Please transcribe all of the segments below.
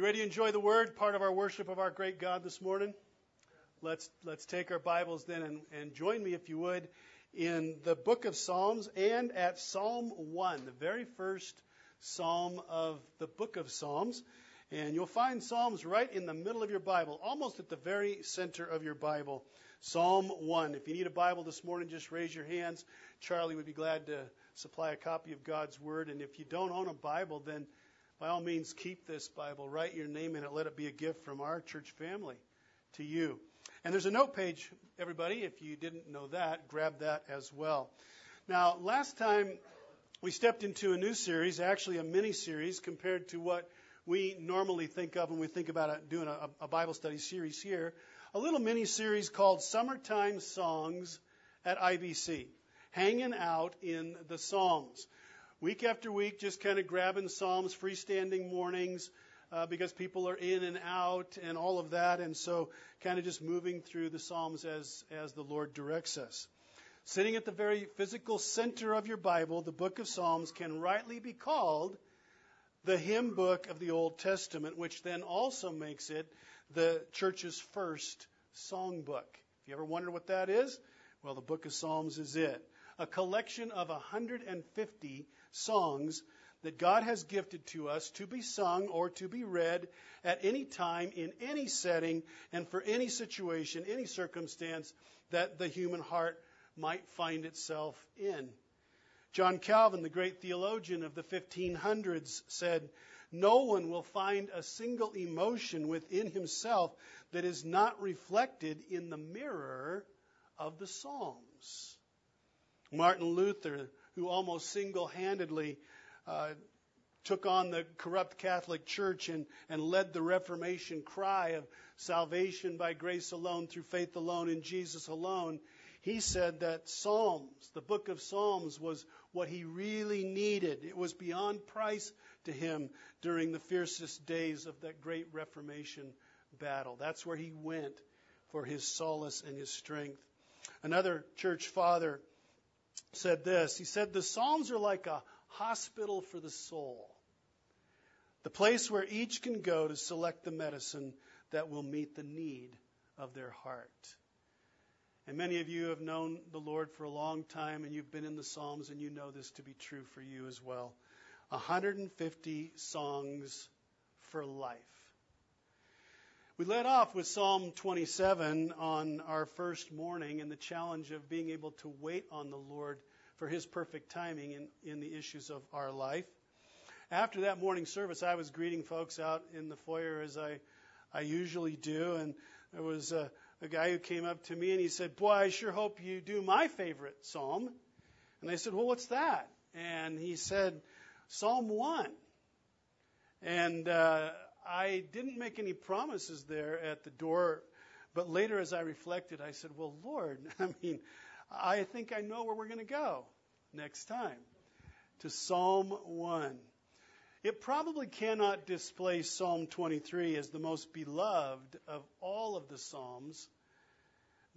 You ready to enjoy the word, part of our worship of our great God this morning? Let's, let's take our Bibles then and, and join me, if you would, in the book of Psalms and at Psalm 1, the very first psalm of the book of Psalms. And you'll find Psalms right in the middle of your Bible, almost at the very center of your Bible. Psalm 1. If you need a Bible this morning, just raise your hands. Charlie would be glad to supply a copy of God's Word. And if you don't own a Bible, then by all means, keep this Bible. Write your name in it. Let it be a gift from our church family to you. And there's a note page, everybody. If you didn't know that, grab that as well. Now, last time we stepped into a new series, actually a mini series, compared to what we normally think of when we think about doing a, a Bible study series here. A little mini series called Summertime Songs at IBC, hanging out in the Psalms week after week, just kind of grabbing Psalms, freestanding mornings, uh, because people are in and out and all of that, and so kind of just moving through the Psalms as as the Lord directs us. Sitting at the very physical center of your Bible, the book of Psalms can rightly be called the hymn book of the Old Testament, which then also makes it the church's first song book. If you ever wonder what that is, well, the book of Psalms is it. A collection of 150 songs that God has gifted to us to be sung or to be read at any time, in any setting, and for any situation, any circumstance that the human heart might find itself in. John Calvin, the great theologian of the 1500s, said, No one will find a single emotion within himself that is not reflected in the mirror of the Psalms. Martin Luther, who almost single handedly uh, took on the corrupt Catholic Church and, and led the Reformation cry of salvation by grace alone, through faith alone, in Jesus alone. He said that Psalms, the book of Psalms, was what he really needed. It was beyond price to him during the fiercest days of that great Reformation battle. That's where he went for his solace and his strength. Another church father said this. He said, The Psalms are like a hospital for the soul, the place where each can go to select the medicine that will meet the need of their heart. And many of you have known the Lord for a long time, and you've been in the Psalms, and you know this to be true for you as well. 150 songs for life. We led off with Psalm 27 on our first morning and the challenge of being able to wait on the Lord for His perfect timing in, in the issues of our life. After that morning service, I was greeting folks out in the foyer as I, I usually do, and there was a, a guy who came up to me and he said, Boy, I sure hope you do my favorite psalm. And I said, Well, what's that? And he said, Psalm 1. And uh, I didn't make any promises there at the door, but later as I reflected, I said, Well, Lord, I mean, I think I know where we're going to go next time to Psalm 1. It probably cannot displace Psalm 23 as the most beloved of all of the Psalms,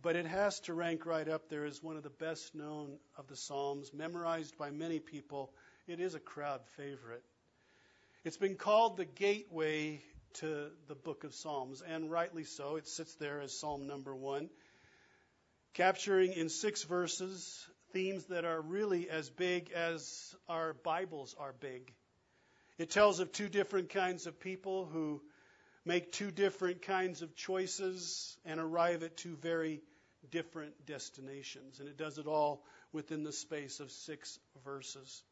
but it has to rank right up there as one of the best known of the Psalms, memorized by many people. It is a crowd favorite. It's been called the gateway to the book of Psalms, and rightly so. It sits there as Psalm number one, capturing in six verses themes that are really as big as our Bibles are big. It tells of two different kinds of people who make two different kinds of choices and arrive at two very different destinations. And it does it all within the space of six verses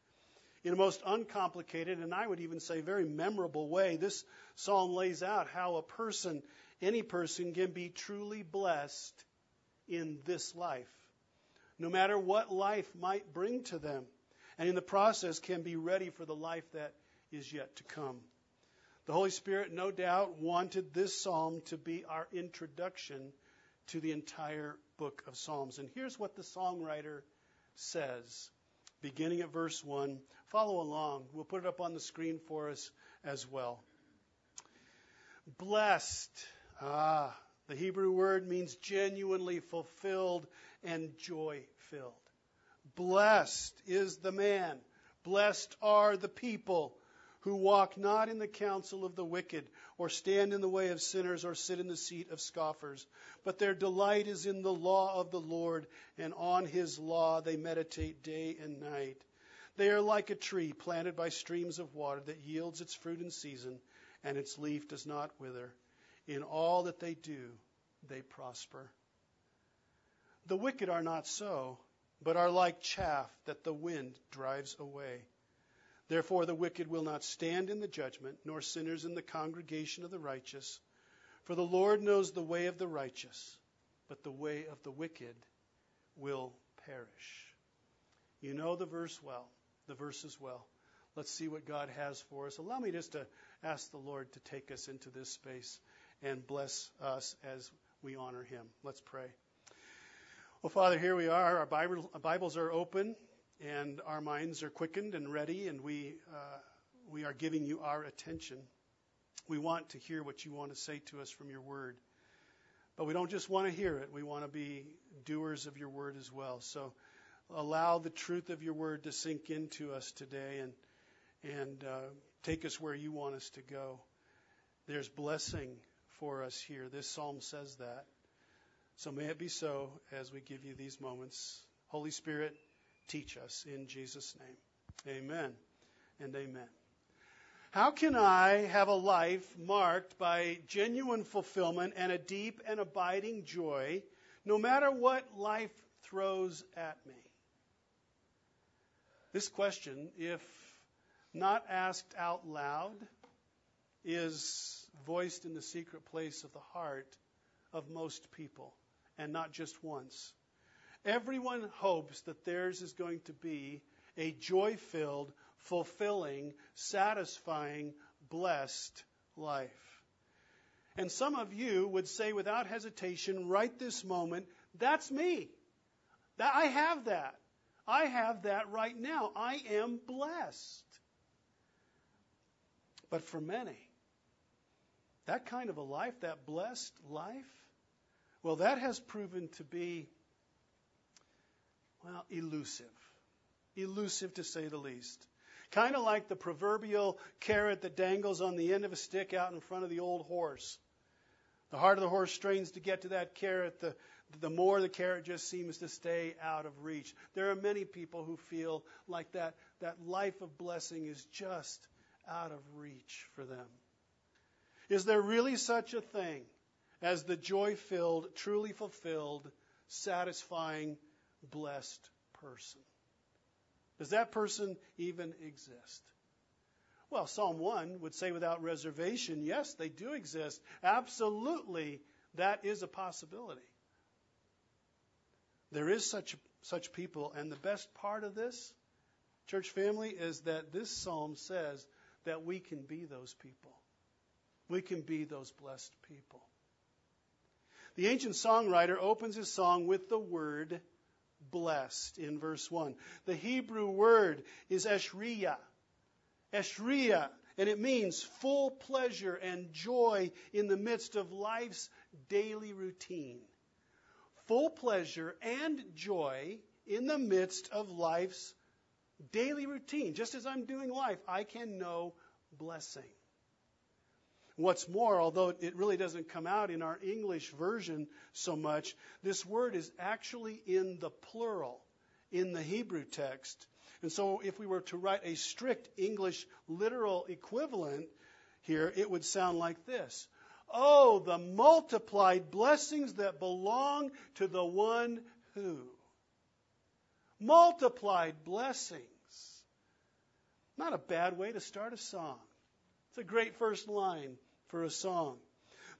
in a most uncomplicated and I would even say very memorable way. This psalm lays out how a person, any person, can be truly blessed in this life, no matter what life might bring to them, and in the process can be ready for the life that is yet to come. The Holy Spirit, no doubt, wanted this psalm to be our introduction to the entire book of Psalms. And here's what the songwriter says beginning at verse 1. Follow along. We'll put it up on the screen for us as well. Blessed. Ah, the Hebrew word means genuinely fulfilled and joy filled. Blessed is the man. Blessed are the people who walk not in the counsel of the wicked, or stand in the way of sinners, or sit in the seat of scoffers. But their delight is in the law of the Lord, and on his law they meditate day and night. They are like a tree planted by streams of water that yields its fruit in season, and its leaf does not wither. In all that they do, they prosper. The wicked are not so, but are like chaff that the wind drives away. Therefore, the wicked will not stand in the judgment, nor sinners in the congregation of the righteous. For the Lord knows the way of the righteous, but the way of the wicked will perish. You know the verse well, the verses well. Let's see what God has for us. Allow me just to ask the Lord to take us into this space and bless us as we honor Him. Let's pray. Well, Father, here we are. Our Bibles are open and our minds are quickened and ready, and we, uh, we are giving you our attention. We want to hear what you want to say to us from your word. But we don't just want to hear it, we want to be doers of your word as well. So allow the truth of your word to sink into us today and, and uh, take us where you want us to go. There's blessing for us here. This psalm says that. So may it be so as we give you these moments. Holy Spirit, teach us in Jesus' name. Amen and amen. How can I have a life marked by genuine fulfillment and a deep and abiding joy no matter what life throws at me? This question, if not asked out loud, is voiced in the secret place of the heart of most people, and not just once. Everyone hopes that theirs is going to be a joy filled, fulfilling, satisfying, blessed life. And some of you would say without hesitation, right this moment, that's me. That I have that. I have that right now. I am blessed. But for many, that kind of a life, that blessed life, well, that has proven to be well, elusive. Elusive to say the least. Kind of like the proverbial carrot that dangles on the end of a stick out in front of the old horse. The harder the horse strains to get to that carrot, the, the more the carrot just seems to stay out of reach. There are many people who feel like that, that life of blessing is just out of reach for them. Is there really such a thing as the joy filled, truly fulfilled, satisfying blessed person. Does that person even exist? Well, Psalm 1 would say without reservation, yes, they do exist. Absolutely, that is a possibility. There is such such people, and the best part of this, church family, is that this psalm says that we can be those people. We can be those blessed people. The ancient songwriter opens his song with the word blessed in verse 1. The Hebrew word is eshriya. Eshriya, and it means full pleasure and joy in the midst of life's daily routine. Full pleasure and joy in the midst of life's daily routine. Just as I'm doing life, I can know blessing. What's more, although it really doesn't come out in our English version so much, this word is actually in the plural in the Hebrew text. And so if we were to write a strict English literal equivalent here, it would sound like this. Oh, the multiplied blessings that belong to the one who. Multiplied blessings. Not a bad way to start a song. It's a great first line for a song.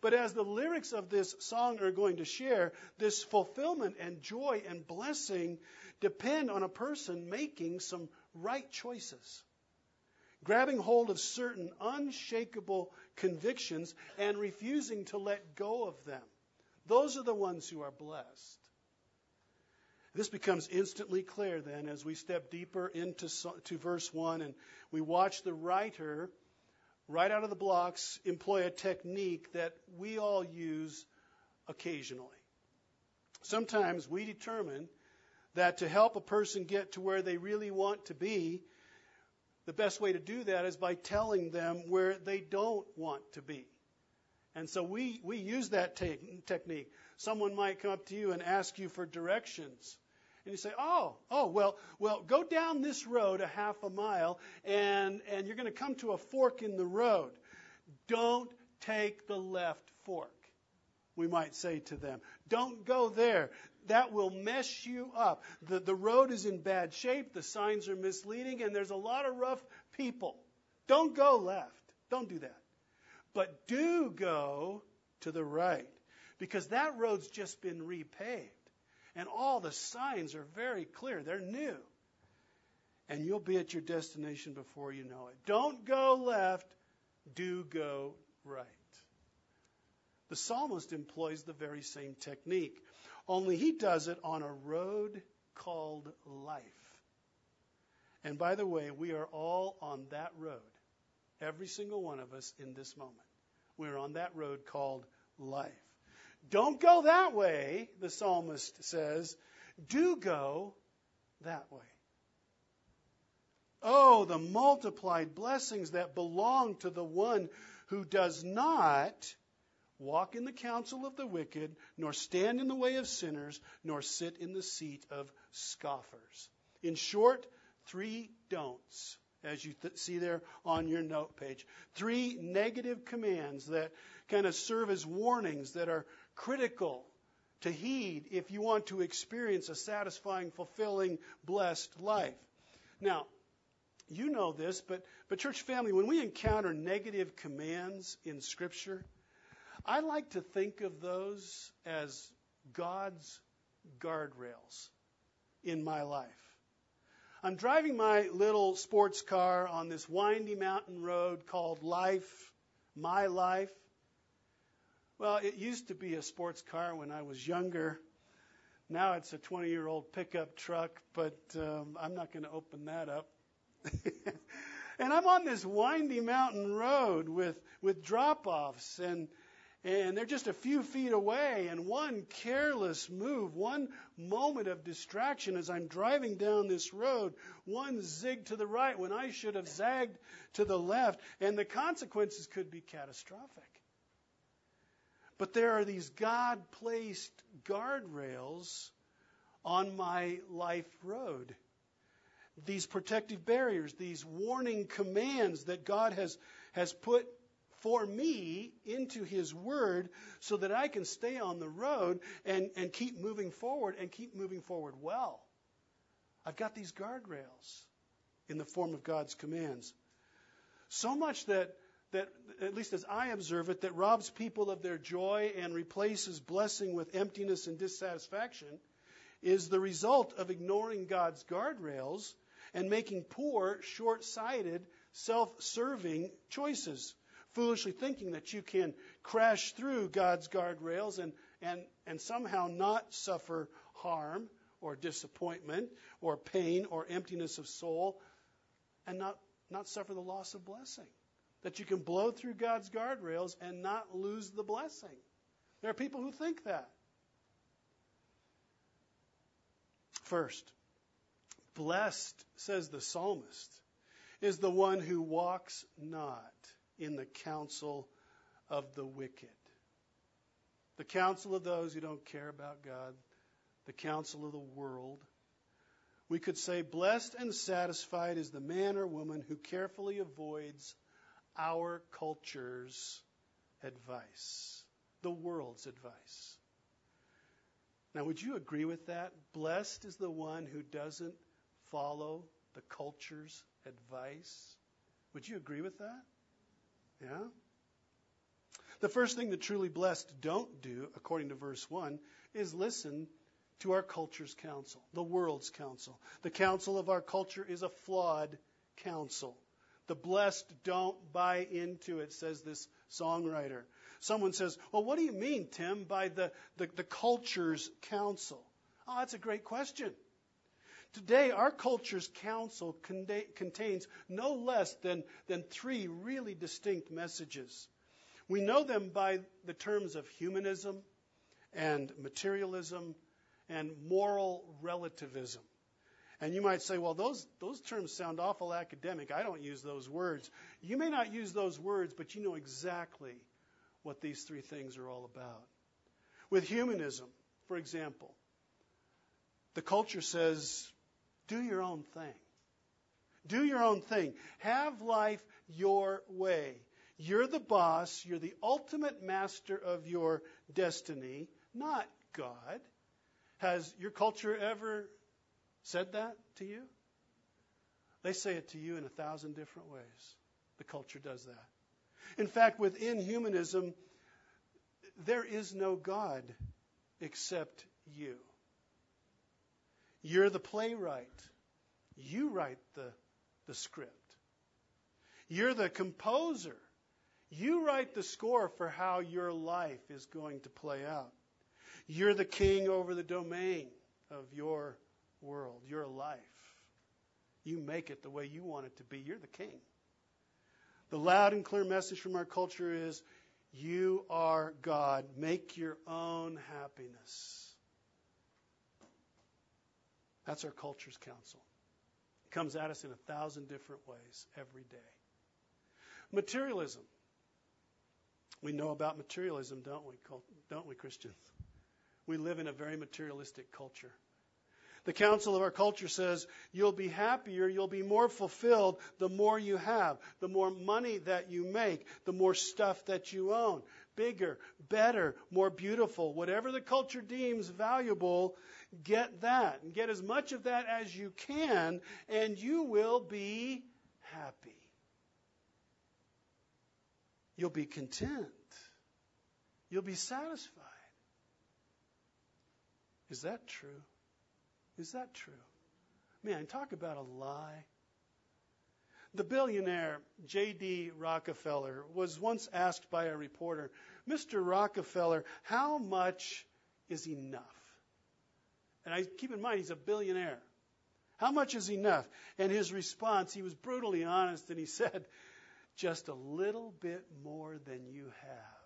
But as the lyrics of this song are going to share, this fulfillment and joy and blessing depend on a person making some right choices, grabbing hold of certain unshakable convictions and refusing to let go of them. Those are the ones who are blessed. This becomes instantly clear then as we step deeper into to verse 1 and we watch the writer right out of the blocks, employ a technique that we all use occasionally. Sometimes we determine that to help a person get to where they really want to be, the best way to do that is by telling them where they don't want to be. And so we, we use that te- technique. Someone might come up to you and ask you for directions. And you say, oh, oh, well, well, go down this road a half a mile, and, and you're going to come to a fork in the road. Don't take the left fork, we might say to them. Don't go there. That will mess you up. The, the road is in bad shape, the signs are misleading, and there's a lot of rough people. Don't go left. Don't do that. But do go to the right, because that road's just been repaved. And all the signs are very clear. They're new. And you'll be at your destination before you know it. Don't go left, do go right. The psalmist employs the very same technique, only he does it on a road called life. And by the way, we are all on that road, every single one of us in this moment. We're on that road called life. Don't go that way, the psalmist says. Do go that way. Oh, the multiplied blessings that belong to the one who does not walk in the counsel of the wicked, nor stand in the way of sinners, nor sit in the seat of scoffers. In short, three don'ts, as you th- see there on your note page. Three negative commands that kind of serve as warnings that are critical to heed if you want to experience a satisfying, fulfilling, blessed life. Now, you know this, but, but church family, when we encounter negative commands in Scripture, I like to think of those as God's guardrails in my life. I'm driving my little sports car on this windy mountain road called Life, My Life. Well, it used to be a sports car when I was younger. Now it's a 20 year old pickup truck, but um, I'm not going to open that up. and I'm on this windy mountain road with, with drop offs, and, and they're just a few feet away. And one careless move, one moment of distraction as I'm driving down this road, one zig to the right when I should have zagged to the left, and the consequences could be catastrophic. But there are these God placed guardrails on my life road. These protective barriers, these warning commands that God has, has put for me into His Word so that I can stay on the road and, and keep moving forward and keep moving forward well. I've got these guardrails in the form of God's commands. So much that that, at least as I observe it, that robs people of their joy and replaces blessing with emptiness and dissatisfaction is the result of ignoring God's guardrails and making poor, short sighted, self serving choices. Foolishly thinking that you can crash through God's guardrails and, and, and somehow not suffer harm or disappointment or pain or emptiness of soul and not, not suffer the loss of blessing that you can blow through God's guardrails and not lose the blessing. There are people who think that. First, blessed, says the psalmist, is the one who walks not in the counsel of the wicked. The counsel of those who don't care about God, the counsel of the world. We could say, blessed and satisfied is the man or woman who carefully avoids our culture's advice, the world's advice. Now, would you agree with that? Blessed is the one who doesn't follow the culture's advice. Would you agree with that? Yeah? The first thing the truly blessed don't do, according to verse 1, is listen to our culture's counsel, the world's counsel. The counsel of our culture is a flawed counsel. The blessed don't buy into it, says this songwriter. Someone says, Well, what do you mean, Tim, by the, the, the culture's counsel? Oh, that's a great question. Today, our culture's counsel contains no less than, than three really distinct messages. We know them by the terms of humanism and materialism and moral relativism. And you might say, well, those, those terms sound awful academic. I don't use those words. You may not use those words, but you know exactly what these three things are all about. With humanism, for example, the culture says, do your own thing. Do your own thing. Have life your way. You're the boss. You're the ultimate master of your destiny, not God. Has your culture ever said that to you? They say it to you in a thousand different ways. The culture does that. In fact, within humanism, there is no God except you. You're the playwright. You write the, the script. You're the composer. You write the score for how your life is going to play out. You're the king over the domain of your world, your life. You make it the way you want it to be. You're the king. The loud and clear message from our culture is you are God. Make your own happiness. That's our culture's counsel. It comes at us in a thousand different ways every day. Materialism. We know about materialism, don't we? Don't we, Christians? We live in a very materialistic culture. The counsel of our culture says you'll be happier, you'll be more fulfilled the more you have, the more money that you make, the more stuff that you own. Bigger, better, more beautiful. Whatever the culture deems valuable, get that. And get as much of that as you can, and you will be happy. You'll be content. You'll be satisfied. Is that true? Is that true? Man, talk about a lie. The billionaire J.D. Rockefeller was once asked by a reporter, Mr. Rockefeller, how much is enough? And I keep in mind he's a billionaire. How much is enough? And his response, he was brutally honest and he said, just a little bit more than you have.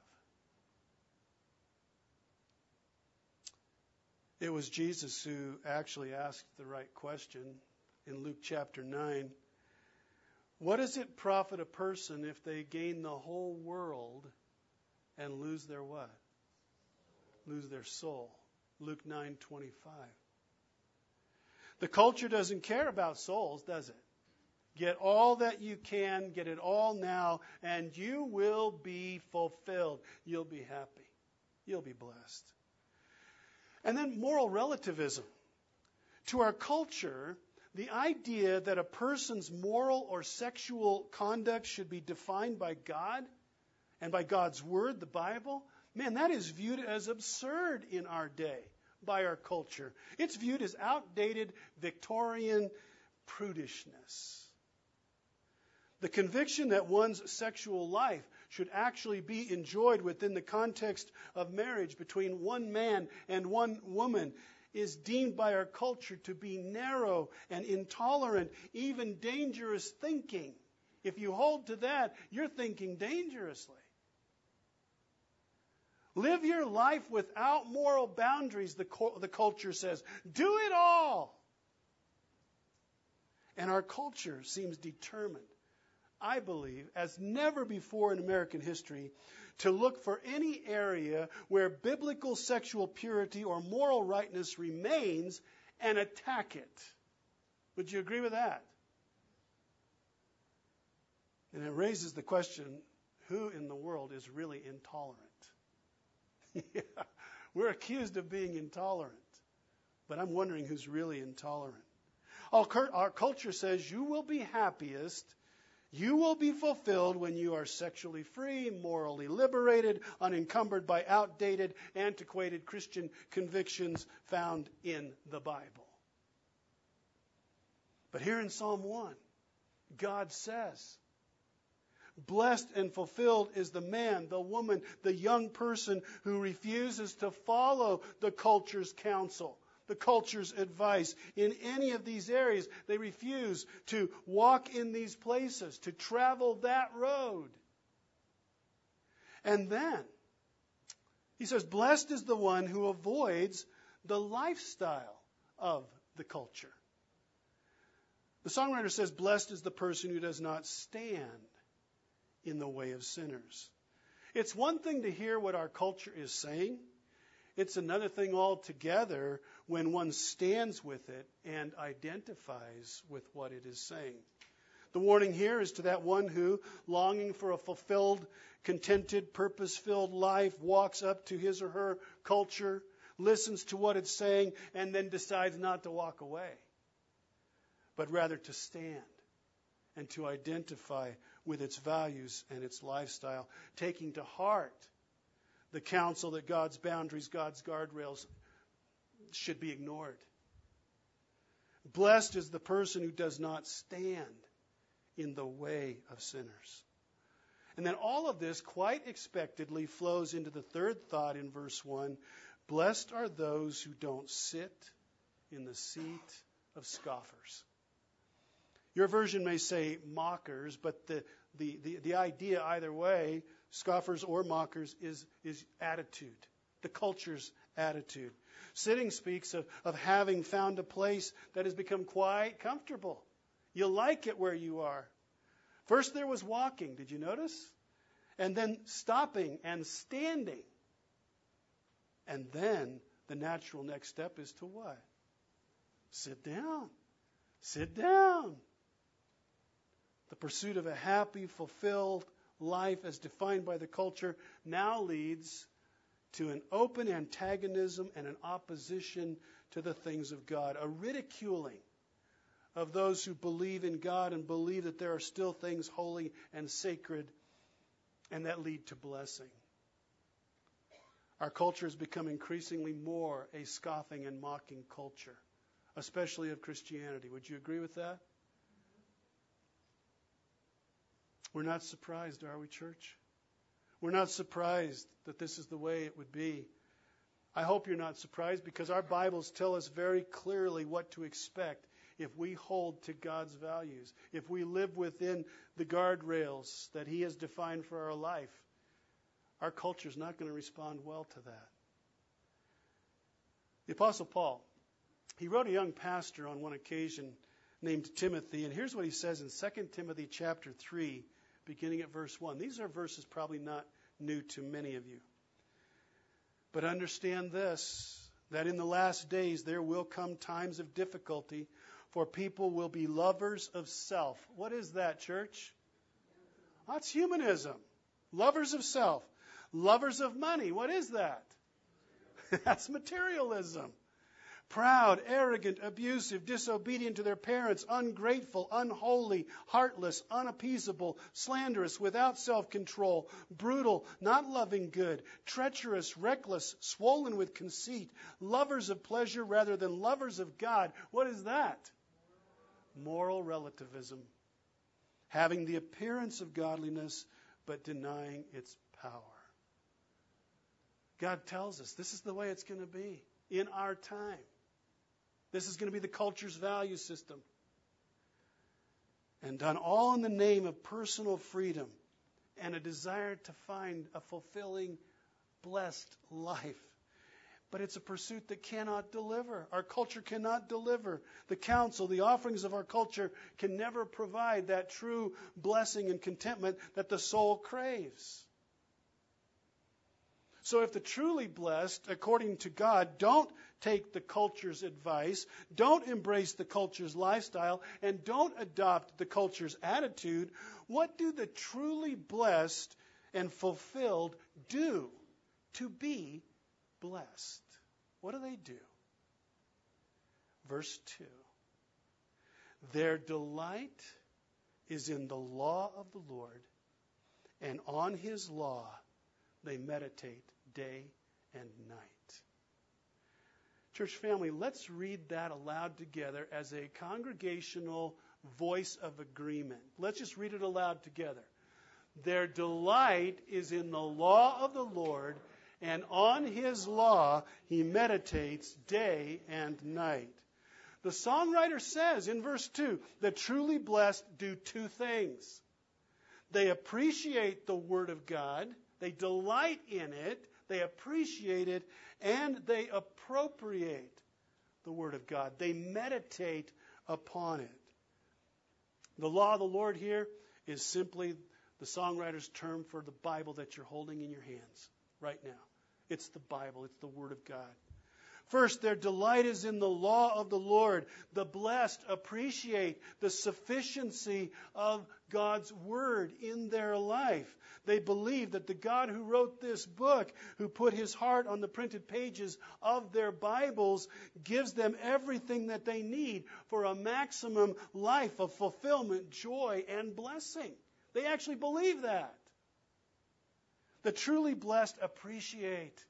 It was Jesus who actually asked the right question in Luke chapter 9. What does it profit a person if they gain the whole world and lose their what? Lose their soul. Luke 9:25. The culture doesn't care about souls, does it? Get all that you can, get it all now, and you will be fulfilled. You'll be happy. You'll be blessed. And then moral relativism. To our culture, the idea that a person's moral or sexual conduct should be defined by God and by God's Word, the Bible, man, that is viewed as absurd in our day by our culture. It's viewed as outdated Victorian prudishness. The conviction that one's sexual life should actually be enjoyed within the context of marriage between one man and one woman is deemed by our culture to be narrow and intolerant, even dangerous thinking. If you hold to that, you're thinking dangerously. Live your life without moral boundaries, the, the culture says. Do it all. And our culture seems determined I believe, as never before in American history, to look for any area where biblical sexual purity or moral rightness remains and attack it. Would you agree with that? And it raises the question who in the world is really intolerant? we're accused of being intolerant, but I'm wondering who's really intolerant. Our culture says you will be happiest you will be fulfilled when you are sexually free, morally liberated, unencumbered by outdated, antiquated Christian convictions found in the Bible. But here in Psalm 1, God says, Blessed and fulfilled is the man, the woman, the young person who refuses to follow the culture's counsel the culture's advice in any of these areas. They refuse to walk in these places, to travel that road. And then, he says, Blessed is the one who avoids the lifestyle of the culture. The songwriter says, Blessed is the person who does not stand in the way of sinners. It's one thing to hear what our culture is saying. It's another thing altogether when one stands with it and identifies with what it is saying. The warning here is to that one who, longing for a fulfilled, contented, purpose filled life, walks up to his or her culture, listens to what it's saying, and then decides not to walk away, but rather to stand and to identify with its values and its lifestyle, taking to heart the counsel that God's boundaries, God's guardrails should be ignored. Blessed is the person who does not stand in the way of sinners. And then all of this quite expectedly flows into the third thought in verse 1 Blessed are those who don't sit in the seat of scoffers. Your version may say mockers, but the, the, the, the idea, either way, scoffers or mockers, is, is attitude, the culture's attitude. Sitting speaks of, of having found a place that has become quite comfortable. You like it where you are. First, there was walking. Did you notice? And then stopping and standing. And then the natural next step is to what? Sit down. Sit down. The pursuit of a happy, fulfilled life as defined by the culture now leads to an open antagonism and an opposition to the things of God, a ridiculing of those who believe in God and believe that there are still things holy and sacred and that lead to blessing. Our culture has become increasingly more a scoffing and mocking culture, especially of Christianity. Would you agree with that? We're not surprised, are we, church? We're not surprised that this is the way it would be. I hope you're not surprised because our Bibles tell us very clearly what to expect if we hold to God's values, if we live within the guardrails that He has defined for our life. Our culture is not going to respond well to that. The Apostle Paul, he wrote a young pastor on one occasion named Timothy, and here's what he says in 2 Timothy chapter 3, beginning at verse 1. These are verses probably not new to many of you. But understand this that in the last days there will come times of difficulty, for people will be lovers of self. What is that, church? That's humanism. Lovers of self. Lovers of money. What is that? That's materialism proud, arrogant, abusive, disobedient to their parents, ungrateful, unholy, heartless, unappeasable, slanderous, without self control, brutal, not loving good, treacherous, reckless, swollen with conceit, lovers of pleasure rather than lovers of God. What is that? Moral relativism. Having the appearance of godliness, but denying its power. God tells us this is the way it's going to be in our time. This is going to be the culture's value system. And done all in the name of personal freedom and a desire to find a fulfilling, blessed life. But it's a pursuit that cannot deliver. Our culture cannot deliver. The counsel, the offerings of our culture can never provide that true blessing and contentment that the soul craves. So if the truly blessed, according to God, don't take the culture's advice, don't embrace the culture's lifestyle, and don't adopt the culture's attitude, what do the truly blessed and fulfilled do to be blessed? What do they do? Verse 2 Their delight is in the law of the Lord, and on his law they meditate day and night. Church family, let's read that aloud together as a congregational voice of agreement. Let's just read it aloud together. Their delight is in the law of the Lord, and on his law he meditates day and night. The songwriter says in verse 2 the truly blessed do two things. They appreciate the Word of God, they delight in it, they appreciate it, and they appropriate the Word of God. They meditate upon it. The law of the Lord here is simply the songwriter's term for the Bible that you're holding in your hands right now. It's the Bible, it's the Word of God. First, their delight is in the law of the Lord. The blessed appreciate the sufficiency of God's Word in their life. They believe that the God who wrote this book, who put his heart on the printed pages of their Bibles, gives them everything that they need for a maximum life of fulfillment, joy, and blessing. They actually believe that. The truly blessed appreciate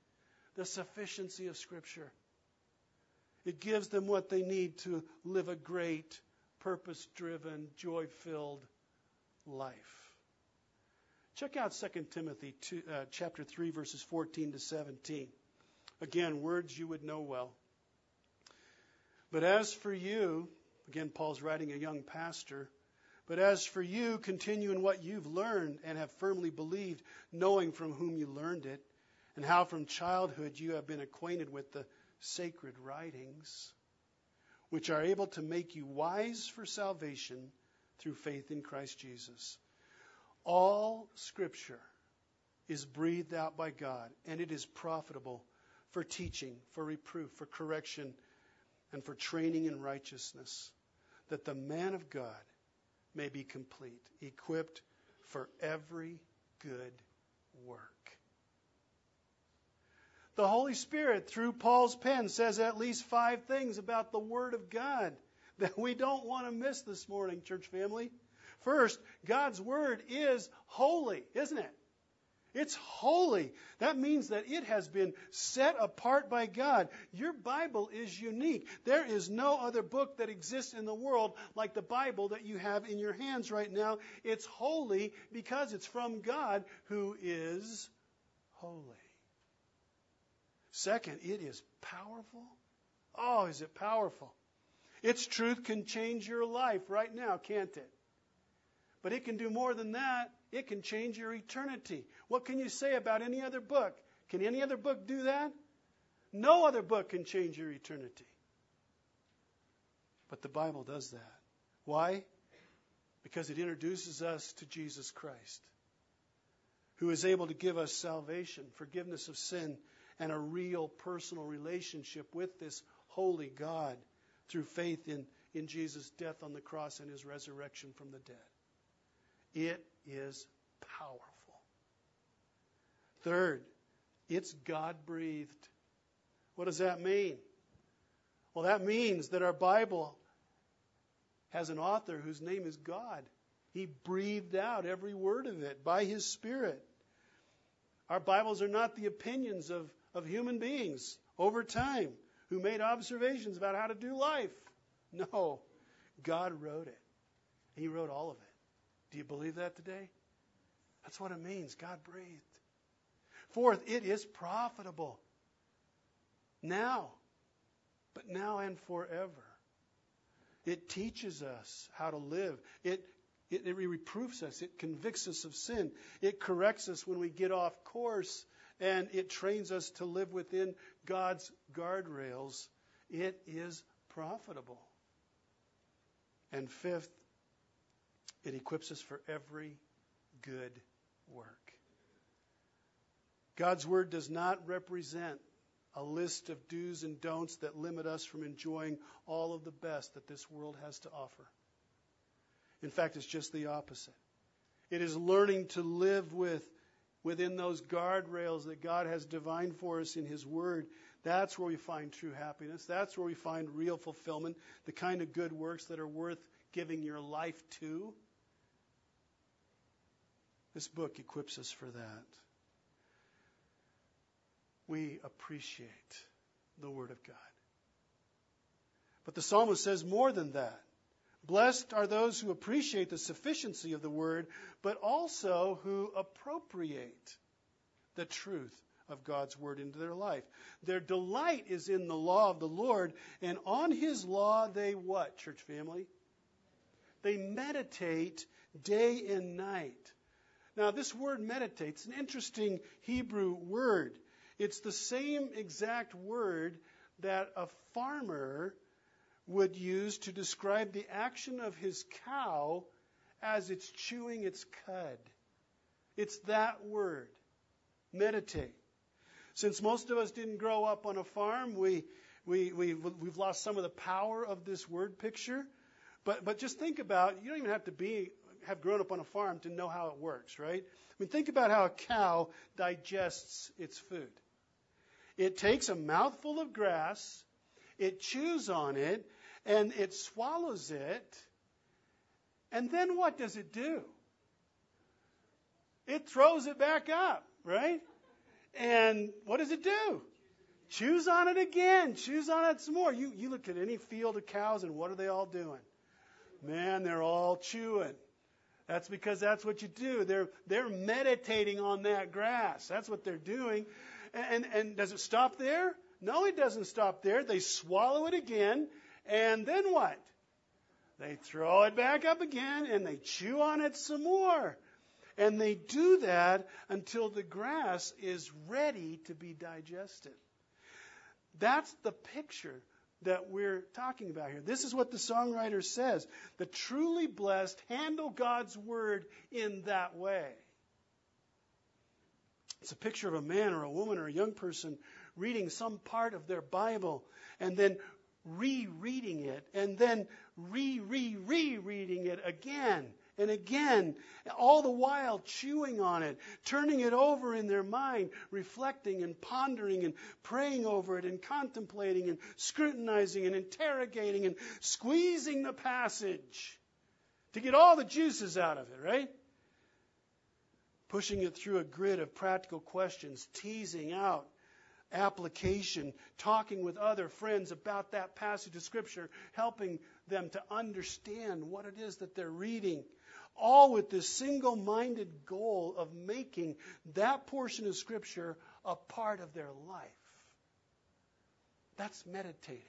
the sufficiency of Scripture. It gives them what they need to live a great, purpose driven, joy filled life. Check out 2 Timothy 2, uh, chapter 3, verses 14 to 17. Again, words you would know well. But as for you, again, Paul's writing a young pastor, but as for you, continue in what you've learned and have firmly believed, knowing from whom you learned it, and how from childhood you have been acquainted with the sacred writings, which are able to make you wise for salvation through faith in Christ Jesus. All Scripture is breathed out by God, and it is profitable for teaching, for reproof, for correction, and for training in righteousness, that the man of God may be complete, equipped for every good work. The Holy Spirit, through Paul's pen, says at least five things about the Word of God that we don't want to miss this morning, church family. First, God's Word is holy, isn't it? It's holy. That means that it has been set apart by God. Your Bible is unique. There is no other book that exists in the world like the Bible that you have in your hands right now. It's holy because it's from God who is holy. Second, it is powerful. Oh, is it powerful? Its truth can change your life right now, can't it? But it can do more than that. It can change your eternity. What can you say about any other book? Can any other book do that? No other book can change your eternity. But the Bible does that. Why? Because it introduces us to Jesus Christ, who is able to give us salvation, forgiveness of sin, and a real personal relationship with this holy God through faith in, in Jesus' death on the cross and his resurrection from the dead. It is powerful. Third, it's God breathed. What does that mean? Well, that means that our Bible has an author whose name is God. He breathed out every word of it by His Spirit. Our Bibles are not the opinions of, of human beings over time who made observations about how to do life. No, God wrote it. He wrote all of it. Do you believe that today? That's what it means. God breathed. Fourth, it is profitable. Now, but now and forever. It teaches us how to live. It, it, it reproofs us. It convicts us of sin. It corrects us when we get off course. And it trains us to live within God's guardrails. It is profitable. And fifth, it equips us for every good work. God's Word does not represent a list of do's and don'ts that limit us from enjoying all of the best that this world has to offer. In fact, it's just the opposite. It is learning to live with within those guardrails that God has divined for us in His Word. That's where we find true happiness. That's where we find real fulfillment, the kind of good works that are worth giving your life to. This book equips us for that. We appreciate the Word of God. But the psalmist says more than that. Blessed are those who appreciate the sufficiency of the Word, but also who appropriate the truth of God's Word into their life. Their delight is in the law of the Lord, and on His law they what, church family? They meditate day and night. Now, this word meditate is an interesting Hebrew word. It's the same exact word that a farmer would use to describe the action of his cow as it's chewing its cud. It's that word. Meditate. Since most of us didn't grow up on a farm, we, we, we, we've lost some of the power of this word picture. But, but just think about, you don't even have to be, have grown up on a farm to know how it works, right? I mean, think about how a cow digests its food. It takes a mouthful of grass, it chews on it, and it swallows it. And then what does it do? It throws it back up, right? And what does it do? Chews on it again, chews on it some more. You, you look at any field of cows, and what are they all doing? Man, they're all chewing. That's because that's what you do. They're, they're meditating on that grass. That's what they're doing. And, and does it stop there? No, it doesn't stop there. They swallow it again, and then what? They throw it back up again, and they chew on it some more. And they do that until the grass is ready to be digested. That's the picture that we're talking about here. This is what the songwriter says. The truly blessed handle God's word in that way. It's a picture of a man or a woman or a young person reading some part of their Bible and then rereading it and then re re rereading it again and again, all the while chewing on it, turning it over in their mind, reflecting and pondering and praying over it and contemplating and scrutinizing and interrogating and squeezing the passage to get all the juices out of it, right? Pushing it through a grid of practical questions, teasing out application, talking with other friends about that passage of Scripture, helping them to understand what it is that they're reading all with this single minded goal of making that portion of Scripture a part of their life. That's meditating.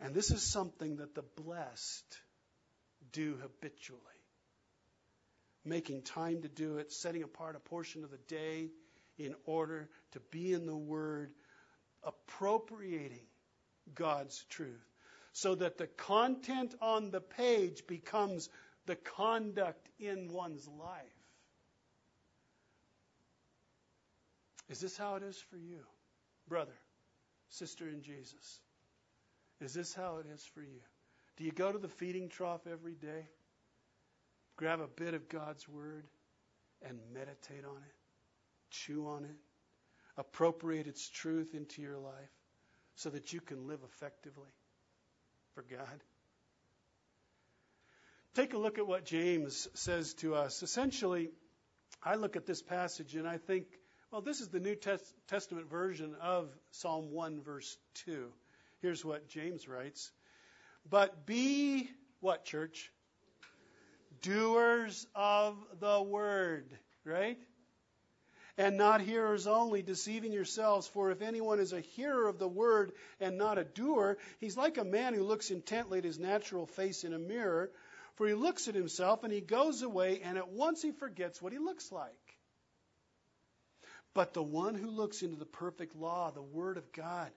And this is something that the blessed do habitually. Making time to do it, setting apart a portion of the day in order to be in the Word, appropriating God's truth so that the content on the page becomes the conduct in one's life. Is this how it is for you, brother, sister in Jesus? Is this how it is for you? Do you go to the feeding trough every day, grab a bit of God's Word, and meditate on it, chew on it, appropriate its truth into your life so that you can live effectively? for God. Take a look at what James says to us. Essentially, I look at this passage and I think, well, this is the New Testament version of Psalm 1, verse 2. Here's what James writes But be what, church? Doers of the word, right? And not hearers only, deceiving yourselves. For if anyone is a hearer of the word and not a doer, he's like a man who looks intently at his natural face in a mirror. For he looks at himself and he goes away, and at once he forgets what he looks like. But the one who looks into the perfect law, the word of God,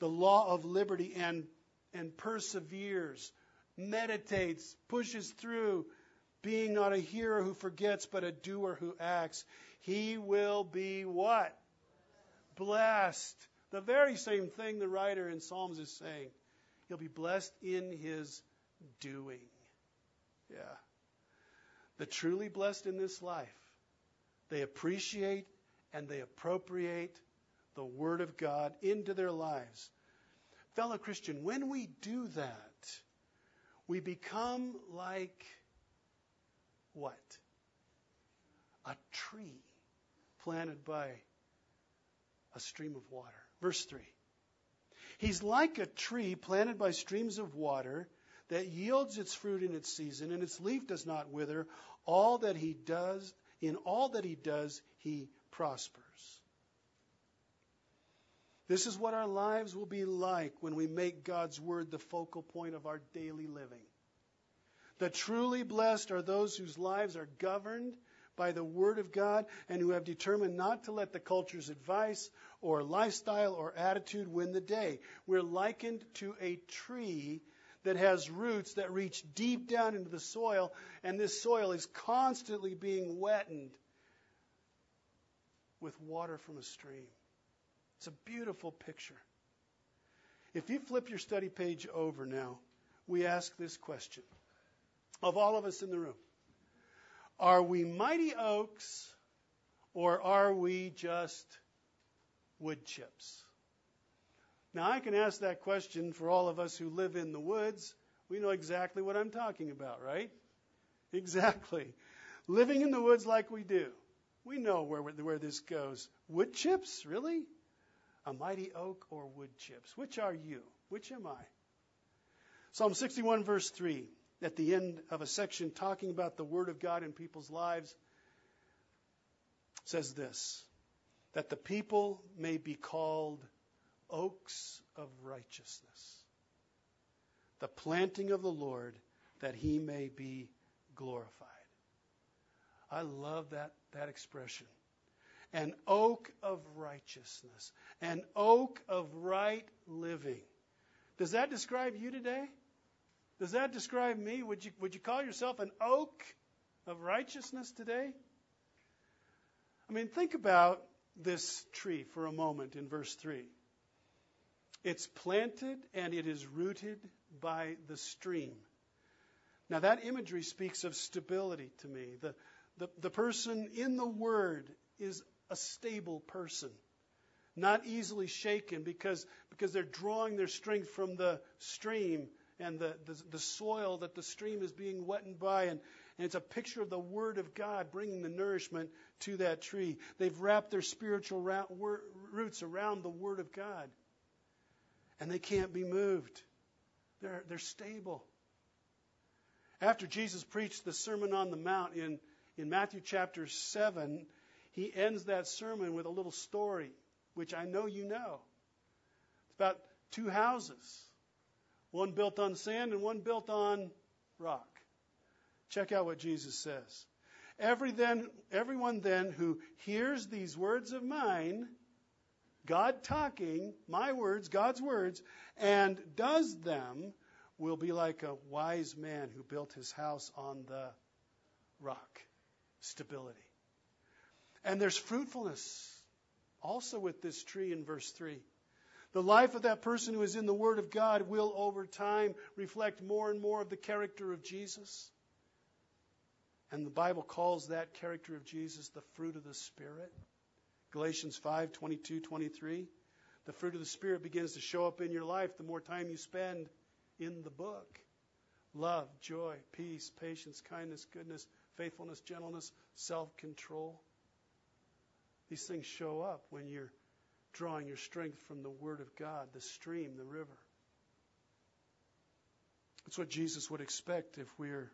the law of liberty, and, and perseveres, meditates, pushes through, being not a hearer who forgets, but a doer who acts, he will be what? Blessed. The very same thing the writer in Psalms is saying. He'll be blessed in his doing. Yeah. The truly blessed in this life, they appreciate and they appropriate the Word of God into their lives. Fellow Christian, when we do that, we become like what? A tree planted by a stream of water. Verse 3. He's like a tree planted by streams of water that yields its fruit in its season, and its leaf does not wither. All that he does, in all that he does, he prospers. This is what our lives will be like when we make God's word the focal point of our daily living. The truly blessed are those whose lives are governed by the Word of God and who have determined not to let the culture's advice or lifestyle or attitude win the day. We're likened to a tree that has roots that reach deep down into the soil, and this soil is constantly being wetted with water from a stream. It's a beautiful picture. If you flip your study page over now, we ask this question of all of us in the room Are we mighty oaks or are we just wood chips? Now, I can ask that question for all of us who live in the woods. We know exactly what I'm talking about, right? Exactly. Living in the woods like we do. We know where, where this goes. Wood chips? Really? A mighty oak or wood chips? Which are you? Which am I? Psalm 61, verse 3, at the end of a section talking about the Word of God in people's lives, says this that the people may be called oaks of righteousness, the planting of the Lord, that he may be glorified. I love that, that expression. An oak of righteousness, an oak of right living. Does that describe you today? Does that describe me? Would you, would you call yourself an oak of righteousness today? I mean, think about this tree for a moment in verse 3. It's planted and it is rooted by the stream. Now, that imagery speaks of stability to me. The, the, the person in the Word is a stable person, not easily shaken because, because they're drawing their strength from the stream and the, the, the soil that the stream is being wetted by. And, and it's a picture of the Word of God bringing the nourishment to that tree. They've wrapped their spiritual roots around the Word of God and they can't be moved. They're, they're stable. After Jesus preached the Sermon on the Mount in, in Matthew chapter 7, he ends that sermon with a little story, which I know you know. It's about two houses, one built on sand and one built on rock. Check out what Jesus says. Every then, everyone then who hears these words of mine God talking, my words, God's words, and does them will be like a wise man who built his house on the rock. Stability. And there's fruitfulness also with this tree in verse 3. The life of that person who is in the Word of God will, over time, reflect more and more of the character of Jesus. And the Bible calls that character of Jesus the fruit of the Spirit. Galatians 5 22, 23. The fruit of the Spirit begins to show up in your life the more time you spend in the book love, joy, peace, patience, kindness, goodness, faithfulness, gentleness, self control. These things show up when you're drawing your strength from the Word of God, the stream, the river. That's what Jesus would expect if we're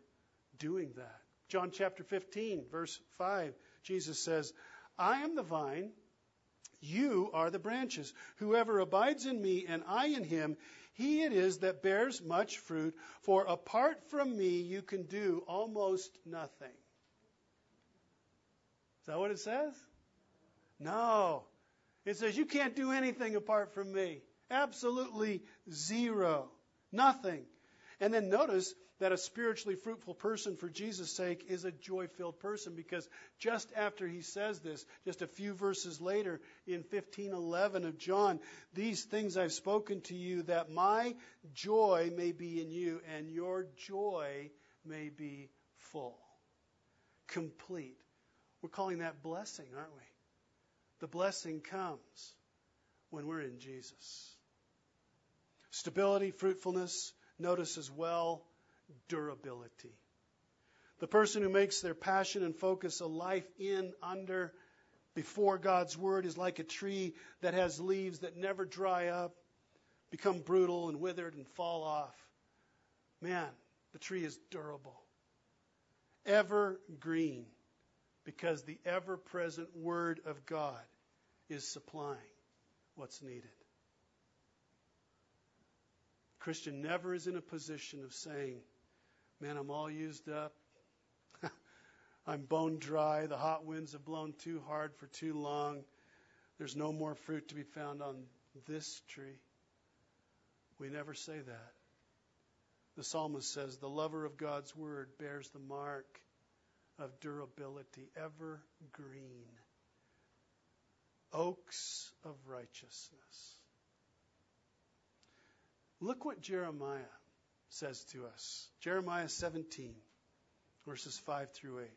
doing that. John chapter 15, verse 5, Jesus says, I am the vine, you are the branches. Whoever abides in me and I in him, he it is that bears much fruit, for apart from me you can do almost nothing. Is that what it says? No. It says you can't do anything apart from me. Absolutely zero. Nothing. And then notice that a spiritually fruitful person for Jesus' sake is a joy filled person because just after he says this, just a few verses later in 1511 of John, these things I've spoken to you that my joy may be in you and your joy may be full, complete. We're calling that blessing, aren't we? The blessing comes when we're in Jesus. Stability, fruitfulness, notice as well durability. The person who makes their passion and focus a life in, under, before God's Word is like a tree that has leaves that never dry up, become brutal and withered and fall off. Man, the tree is durable, ever green, because the ever present Word of God is supplying what's needed. Christian never is in a position of saying, Man, I'm all used up. I'm bone dry. The hot winds have blown too hard for too long. There's no more fruit to be found on this tree. We never say that. The psalmist says, The lover of God's word bears the mark of durability, evergreen. Oaks of righteousness. Look what Jeremiah says to us. Jeremiah 17, verses 5 through 8.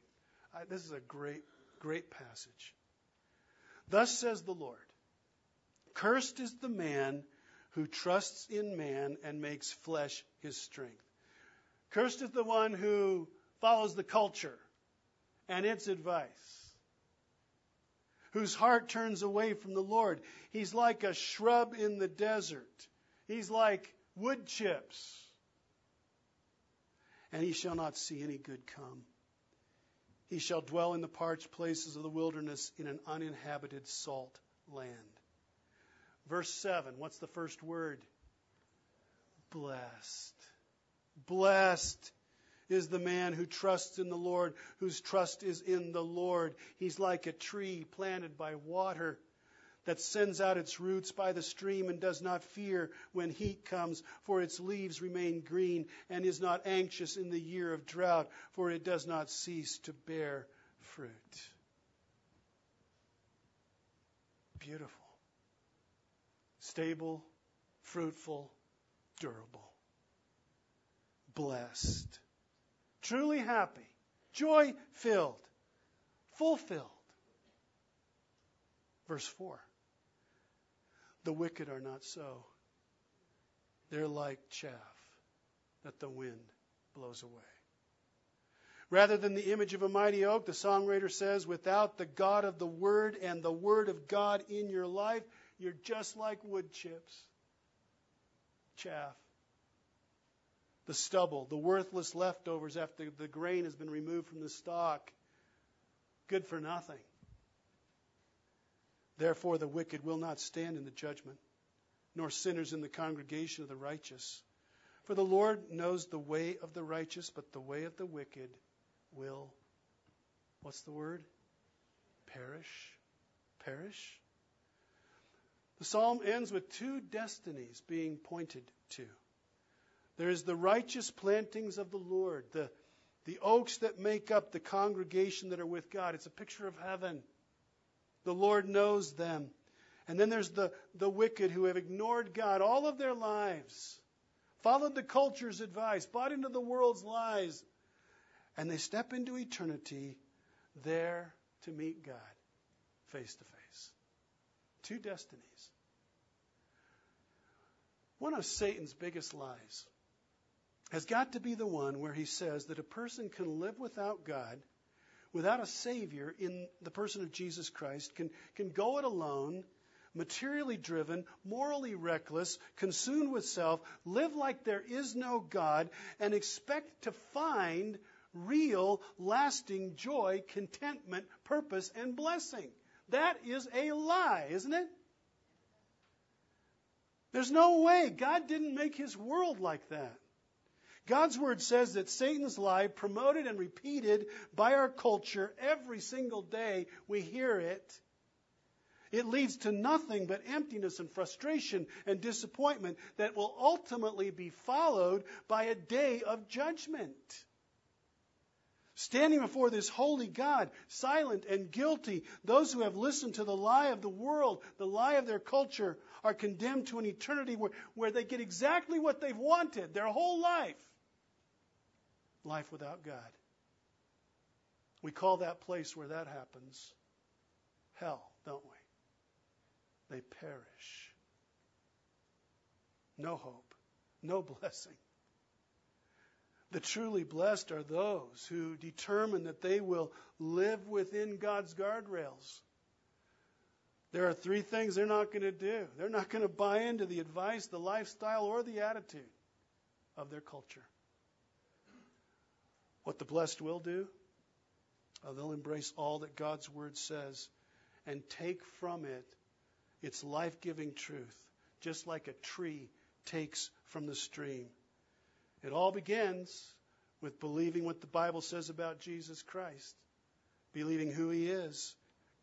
I, this is a great, great passage. Thus says the Lord Cursed is the man who trusts in man and makes flesh his strength. Cursed is the one who follows the culture and its advice, whose heart turns away from the Lord. He's like a shrub in the desert, he's like wood chips, and he shall not see any good come. He shall dwell in the parched places of the wilderness in an uninhabited salt land. Verse 7, what's the first word? Blessed. Blessed is the man who trusts in the Lord, whose trust is in the Lord. He's like a tree planted by water that sends out its roots by the stream and does not fear when heat comes, for its leaves remain green, and is not anxious in the year of drought, for it does not cease to bear fruit. Beautiful. Stable, fruitful, durable. Blessed. Truly happy. Joy filled. Fulfilled. Verse 4 the wicked are not so. They're like chaff that the wind blows away. Rather than the image of a mighty oak, the songwriter says, without the God of the Word and the Word of God in your life, you're just like wood chips, chaff. The stubble, the worthless leftovers after the grain has been removed from the stalk, good for nothing. Therefore, the wicked will not stand in the judgment, nor sinners in the congregation of the righteous. For the Lord knows the way of the righteous, but the way of the wicked will, what's the word? Perish. Perish. The psalm ends with two destinies being pointed to. There is the righteous plantings of the Lord, the, the oaks that make up the congregation that are with God. It's a picture of heaven. The Lord knows them. And then there's the, the wicked who have ignored God all of their lives, followed the culture's advice, bought into the world's lies, and they step into eternity there to meet God face to face. Two destinies. One of Satan's biggest lies has got to be the one where he says that a person can live without God without a Savior in the person of Jesus Christ, can, can go it alone, materially driven, morally reckless, consumed with self, live like there is no God, and expect to find real, lasting joy, contentment, purpose, and blessing. That is a lie, isn't it? There's no way. God didn't make his world like that. God's word says that Satan's lie, promoted and repeated by our culture every single day, we hear it. It leads to nothing but emptiness and frustration and disappointment that will ultimately be followed by a day of judgment. Standing before this holy God, silent and guilty, those who have listened to the lie of the world, the lie of their culture, are condemned to an eternity where, where they get exactly what they've wanted their whole life life without God. We call that place where that happens hell, don't we? They perish. No hope, no blessing. The truly blessed are those who determine that they will live within God's guardrails. There are three things they're not going to do. They're not going to buy into the advice, the lifestyle, or the attitude of their culture. What the blessed will do, uh, they'll embrace all that God's Word says and take from it its life giving truth, just like a tree takes from the stream. It all begins with believing what the Bible says about Jesus Christ, believing who He is,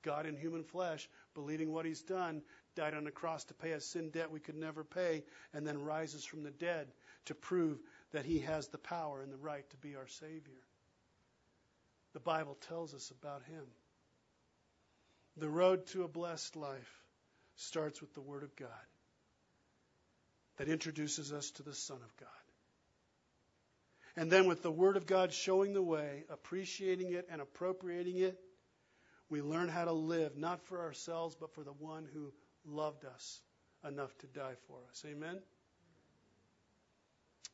God in human flesh, believing what He's done, died on the cross to pay a sin debt we could never pay, and then rises from the dead to prove that He has the power and the right to be our Savior. The Bible tells us about Him. The road to a blessed life starts with the Word of God that introduces us to the Son of God. And then, with the Word of God showing the way, appreciating it and appropriating it, we learn how to live, not for ourselves, but for the one who loved us enough to die for us. Amen?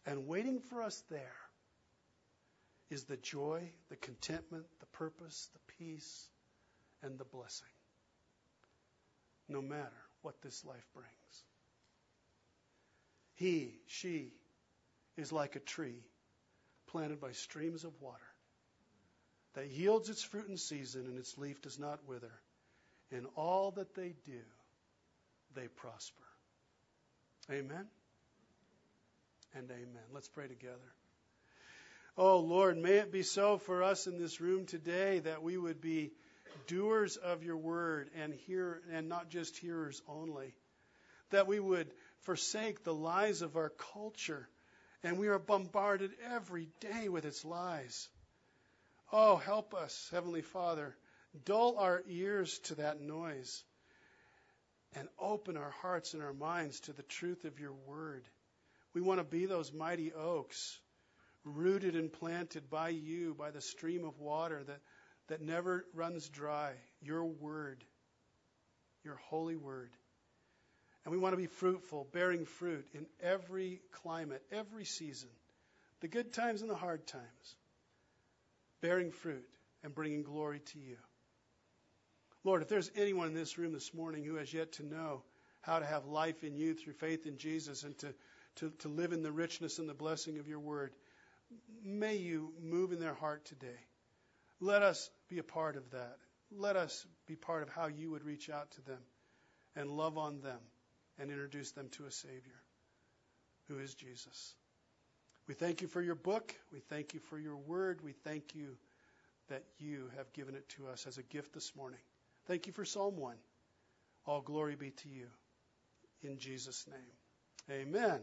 And waiting for us there is the joy, the contentment, the purpose, the peace, and the blessing. No matter what this life brings. He, she, is like a tree planted by streams of water that yields its fruit in season and its leaf does not wither. In all that they do, they prosper. Amen and amen. Let's pray together. Oh Lord, may it be so for us in this room today that we would be doers of your word and hear and not just hearers only. That we would forsake the lies of our culture and we are bombarded every day with its lies. Oh, help us, Heavenly Father. Dull our ears to that noise and open our hearts and our minds to the truth of your word. We want to be those mighty oaks, rooted and planted by you, by the stream of water that, that never runs dry, your word, your holy word. And we want to be fruitful, bearing fruit in every climate, every season, the good times and the hard times, bearing fruit and bringing glory to you. Lord, if there's anyone in this room this morning who has yet to know how to have life in you through faith in Jesus and to, to, to live in the richness and the blessing of your word, may you move in their heart today. Let us be a part of that. Let us be part of how you would reach out to them and love on them and introduce them to a Savior who is Jesus. We thank you for your book. We thank you for your word. We thank you that you have given it to us as a gift this morning. Thank you for Psalm 1. All glory be to you. In Jesus' name. Amen.